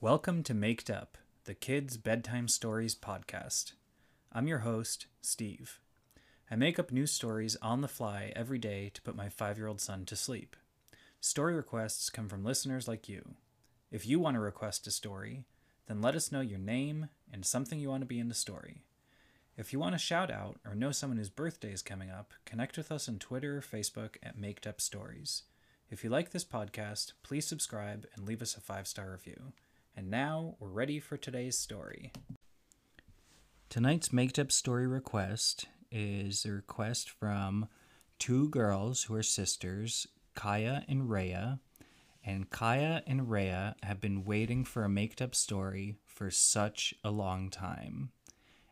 Welcome to Maked Up, the Kids Bedtime Stories podcast. I'm your host, Steve. I make up new stories on the fly every day to put my five year old son to sleep. Story requests come from listeners like you. If you want to request a story, then let us know your name and something you want to be in the story. If you want a shout out or know someone whose birthday is coming up, connect with us on Twitter or Facebook at Maked Up Stories. If you like this podcast, please subscribe and leave us a five star review. And now we're ready for today's story. Tonight's Maked Up Story request is a request from two girls who are sisters, Kaya and Rhea. And Kaya and Rhea have been waiting for a made up story for such a long time.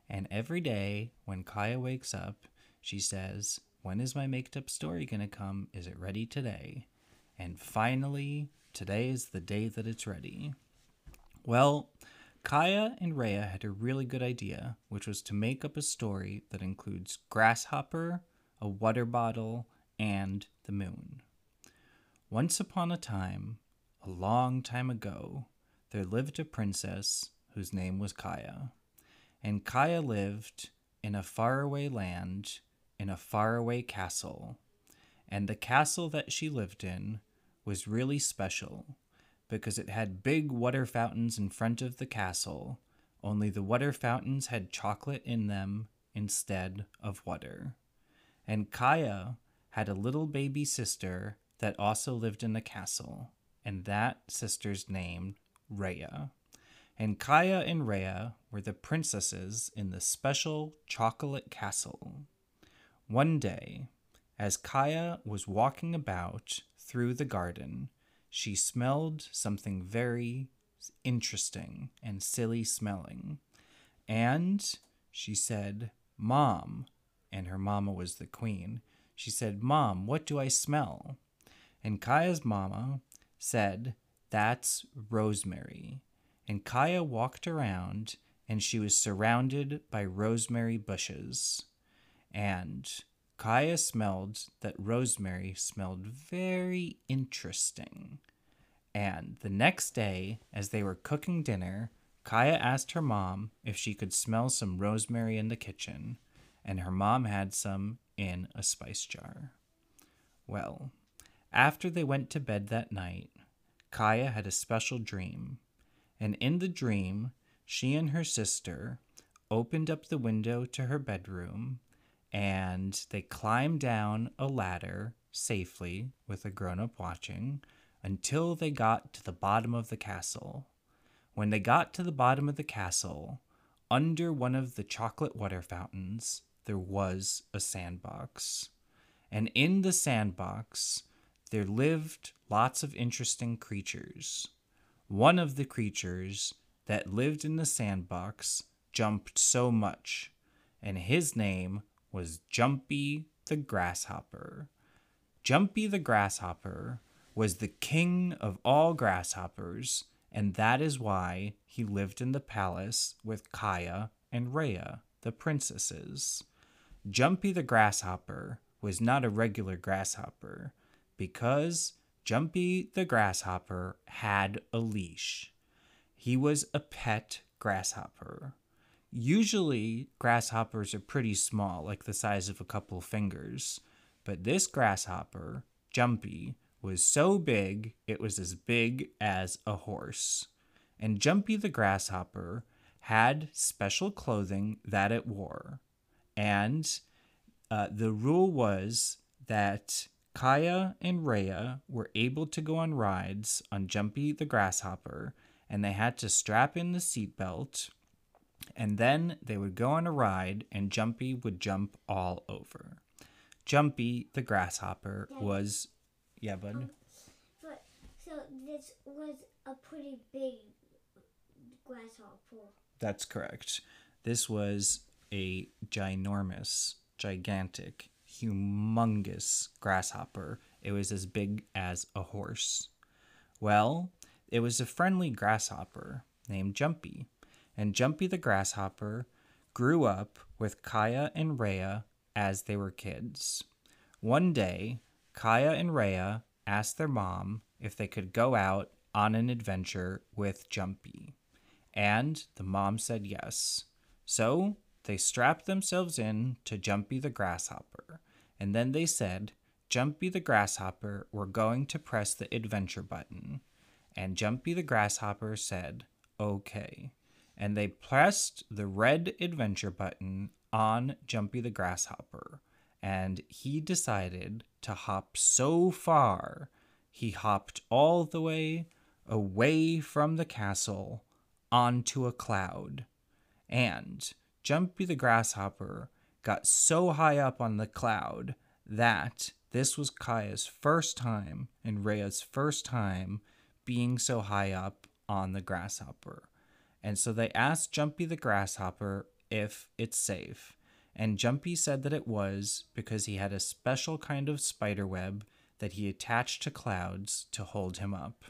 And every day when Kaya wakes up, she says, When is my made up story going to come? Is it ready today? And finally, today is the day that it's ready. Well, Kaya and Rhea had a really good idea, which was to make up a story that includes Grasshopper, a water bottle, and the moon. Once upon a time, a long time ago, there lived a princess whose name was Kaya. And Kaya lived in a faraway land, in a faraway castle. And the castle that she lived in was really special because it had big water fountains in front of the castle, only the water fountains had chocolate in them instead of water. And Kaya had a little baby sister that also lived in the castle, and that sister's name Rhea. And Kaya and Rhea were the princesses in the special chocolate castle. One day, as Kaya was walking about through the garden, she smelled something very interesting and silly smelling. And she said, Mom, and her mama was the queen. She said, Mom, what do I smell? And Kaya's mama said, That's rosemary. And Kaya walked around and she was surrounded by rosemary bushes. And Kaya smelled that rosemary smelled very interesting. And the next day, as they were cooking dinner, Kaya asked her mom if she could smell some rosemary in the kitchen, and her mom had some in a spice jar. Well, after they went to bed that night, Kaya had a special dream, and in the dream, she and her sister opened up the window to her bedroom and they climbed down a ladder safely with a grown up watching until they got to the bottom of the castle. When they got to the bottom of the castle, under one of the chocolate water fountains, there was a sandbox. And in the sandbox, there lived lots of interesting creatures. One of the creatures that lived in the sandbox jumped so much, and his name was Jumpy the Grasshopper. Jumpy the Grasshopper was the king of all grasshoppers, and that is why he lived in the palace with Kaya and Rhea, the princesses. Jumpy the grasshopper was not a regular grasshopper because Jumpy the grasshopper had a leash. He was a pet grasshopper. Usually, grasshoppers are pretty small, like the size of a couple fingers, but this grasshopper, Jumpy, was so big it was as big as a horse. And Jumpy the grasshopper had special clothing that it wore. And uh, the rule was that Kaya and Rhea were able to go on rides on Jumpy the grasshopper, and they had to strap in the seatbelt. And then they would go on a ride, and Jumpy would jump all over. Jumpy the grasshopper was yeah, bud. Um, but so this was a pretty big grasshopper. That's correct. This was a ginormous, gigantic, humongous grasshopper. It was as big as a horse. Well, it was a friendly grasshopper named Jumpy, and Jumpy the grasshopper grew up with Kaya and Rhea as they were kids. One day, Kaya and Rhea asked their mom if they could go out on an adventure with Jumpy? And the mom said yes. So they strapped themselves in to Jumpy the grasshopper, and then they said, Jumpy the grasshopper, we're going to press the adventure button. And Jumpy the grasshopper said, okay. And they pressed the red adventure button on Jumpy the grasshopper, and he decided to hop so far, he hopped all the way away from the castle onto a cloud. And Jumpy the grasshopper got so high up on the cloud that this was Kaya's first time and Rhea's first time being so high up on the grasshopper. And so they asked Jumpy the grasshopper if it's safe. And Jumpy said that it was because he had a special kind of spider web that he attached to clouds to hold him up.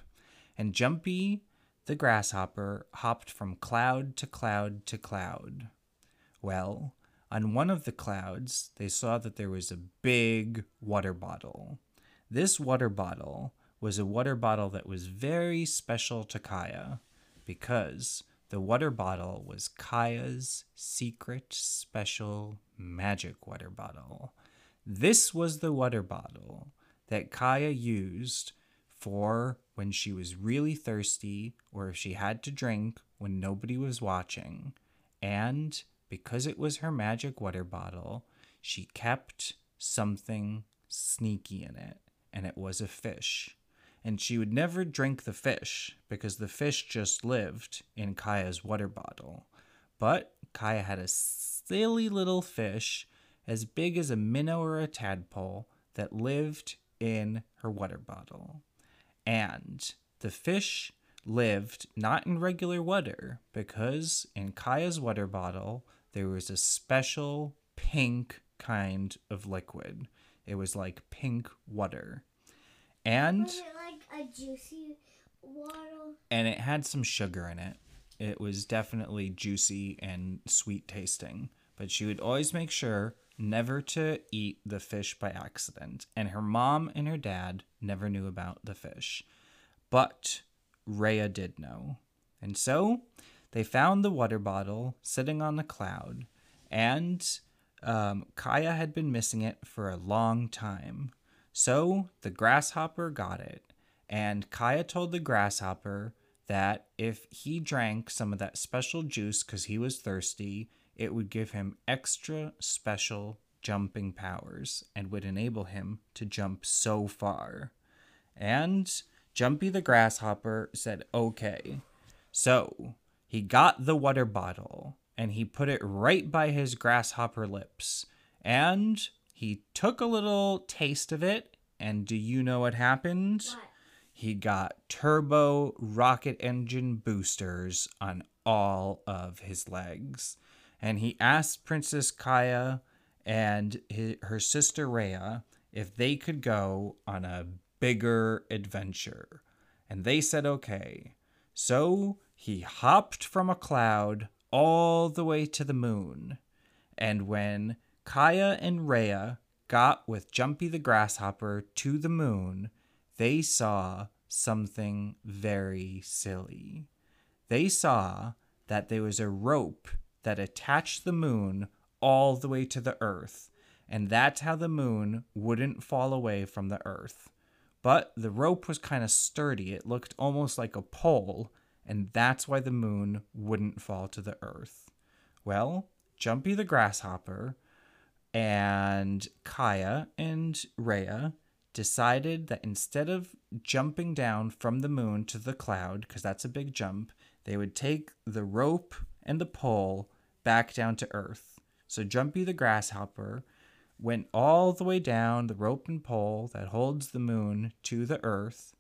And Jumpy the grasshopper hopped from cloud to cloud to cloud. Well, on one of the clouds, they saw that there was a big water bottle. This water bottle was a water bottle that was very special to Kaya because the water bottle was Kaya's secret special magic water bottle. This was the water bottle that Kaya used for when she was really thirsty or if she had to drink when nobody was watching. And because it was her magic water bottle, she kept something sneaky in it, and it was a fish. And she would never drink the fish because the fish just lived in Kaya's water bottle. But Kaya had a silly little fish as big as a minnow or a tadpole that lived in her water bottle. And the fish lived not in regular water because in Kaya's water bottle there was a special pink kind of liquid. It was like pink water. And like a juicy water? and it had some sugar in it. It was definitely juicy and sweet tasting, but she would always make sure never to eat the fish by accident. And her mom and her dad never knew about the fish. But Rhea did know. And so they found the water bottle sitting on the cloud, and um, Kaya had been missing it for a long time. So the grasshopper got it, and Kaya told the grasshopper that if he drank some of that special juice because he was thirsty, it would give him extra special jumping powers and would enable him to jump so far. And Jumpy the grasshopper said, okay. So he got the water bottle and he put it right by his grasshopper lips. And he took a little taste of it. And do you know what happened? What? He got turbo rocket engine boosters on all of his legs. And he asked Princess Kaya and hi her sister Rhea if they could go on a bigger adventure. And they said okay. So he hopped from a cloud all the way to the moon. And when Kaya and Rhea got with Jumpy the grasshopper to the moon, they saw something very silly. They saw that there was a rope that attached the moon all the way to the earth, and that's how the moon wouldn't fall away from the earth. But the rope was kind of sturdy, it looked almost like a pole, and that's why the moon wouldn't fall to the earth. Well, Jumpy the grasshopper and Kaya and Rhea decided that instead of jumping down from the moon to the cloud, because that's a big jump, they would take the rope and the pole back down to earth. So Jumpy the grasshopper went all the way down the rope and pole that holds the moon to the earth.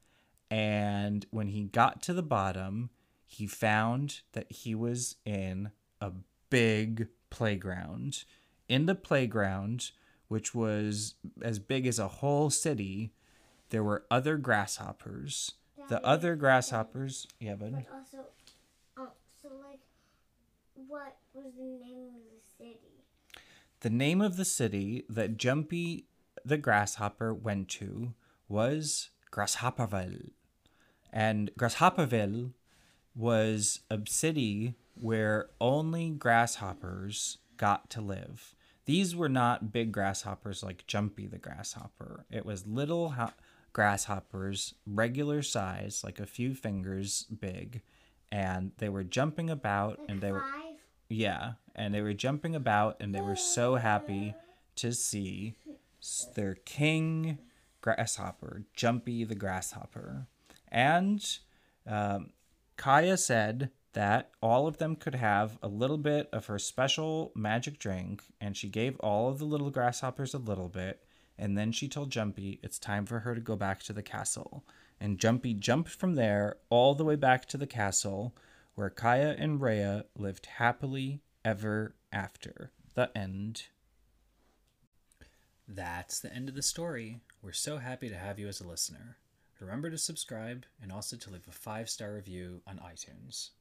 And when he got to the bottom, he found that he was in a big playground. In the playground, which was as big as a whole city, there were other grasshoppers. The other grasshoppers, yeah, bud. But also, um, so like, what was the name of the city? The name of the city that Jumpy the grasshopper went to was Grasshopperville. And Grasshopperville was a city where only grasshoppers got to live. These were not big grasshoppers like Jumpy the grasshopper. It was little ho- grasshoppers, regular size, like a few fingers big, and they were jumping about and they were yeah, and they were jumping about and they were so happy to see their king grasshopper, Jumpy the grasshopper. And um, Kaya said that all of them could have a little bit of her special magic drink, and she gave all of the little grasshoppers a little bit. And then she told Jumpy it's time for her to go back to the castle. And Jumpy jumped from there all the way back to the castle, where Kaya and Rhea lived happily ever after. The end. That's the end of the story. We're so happy to have you as a listener. Remember to subscribe and also to leave a five star review on iTunes.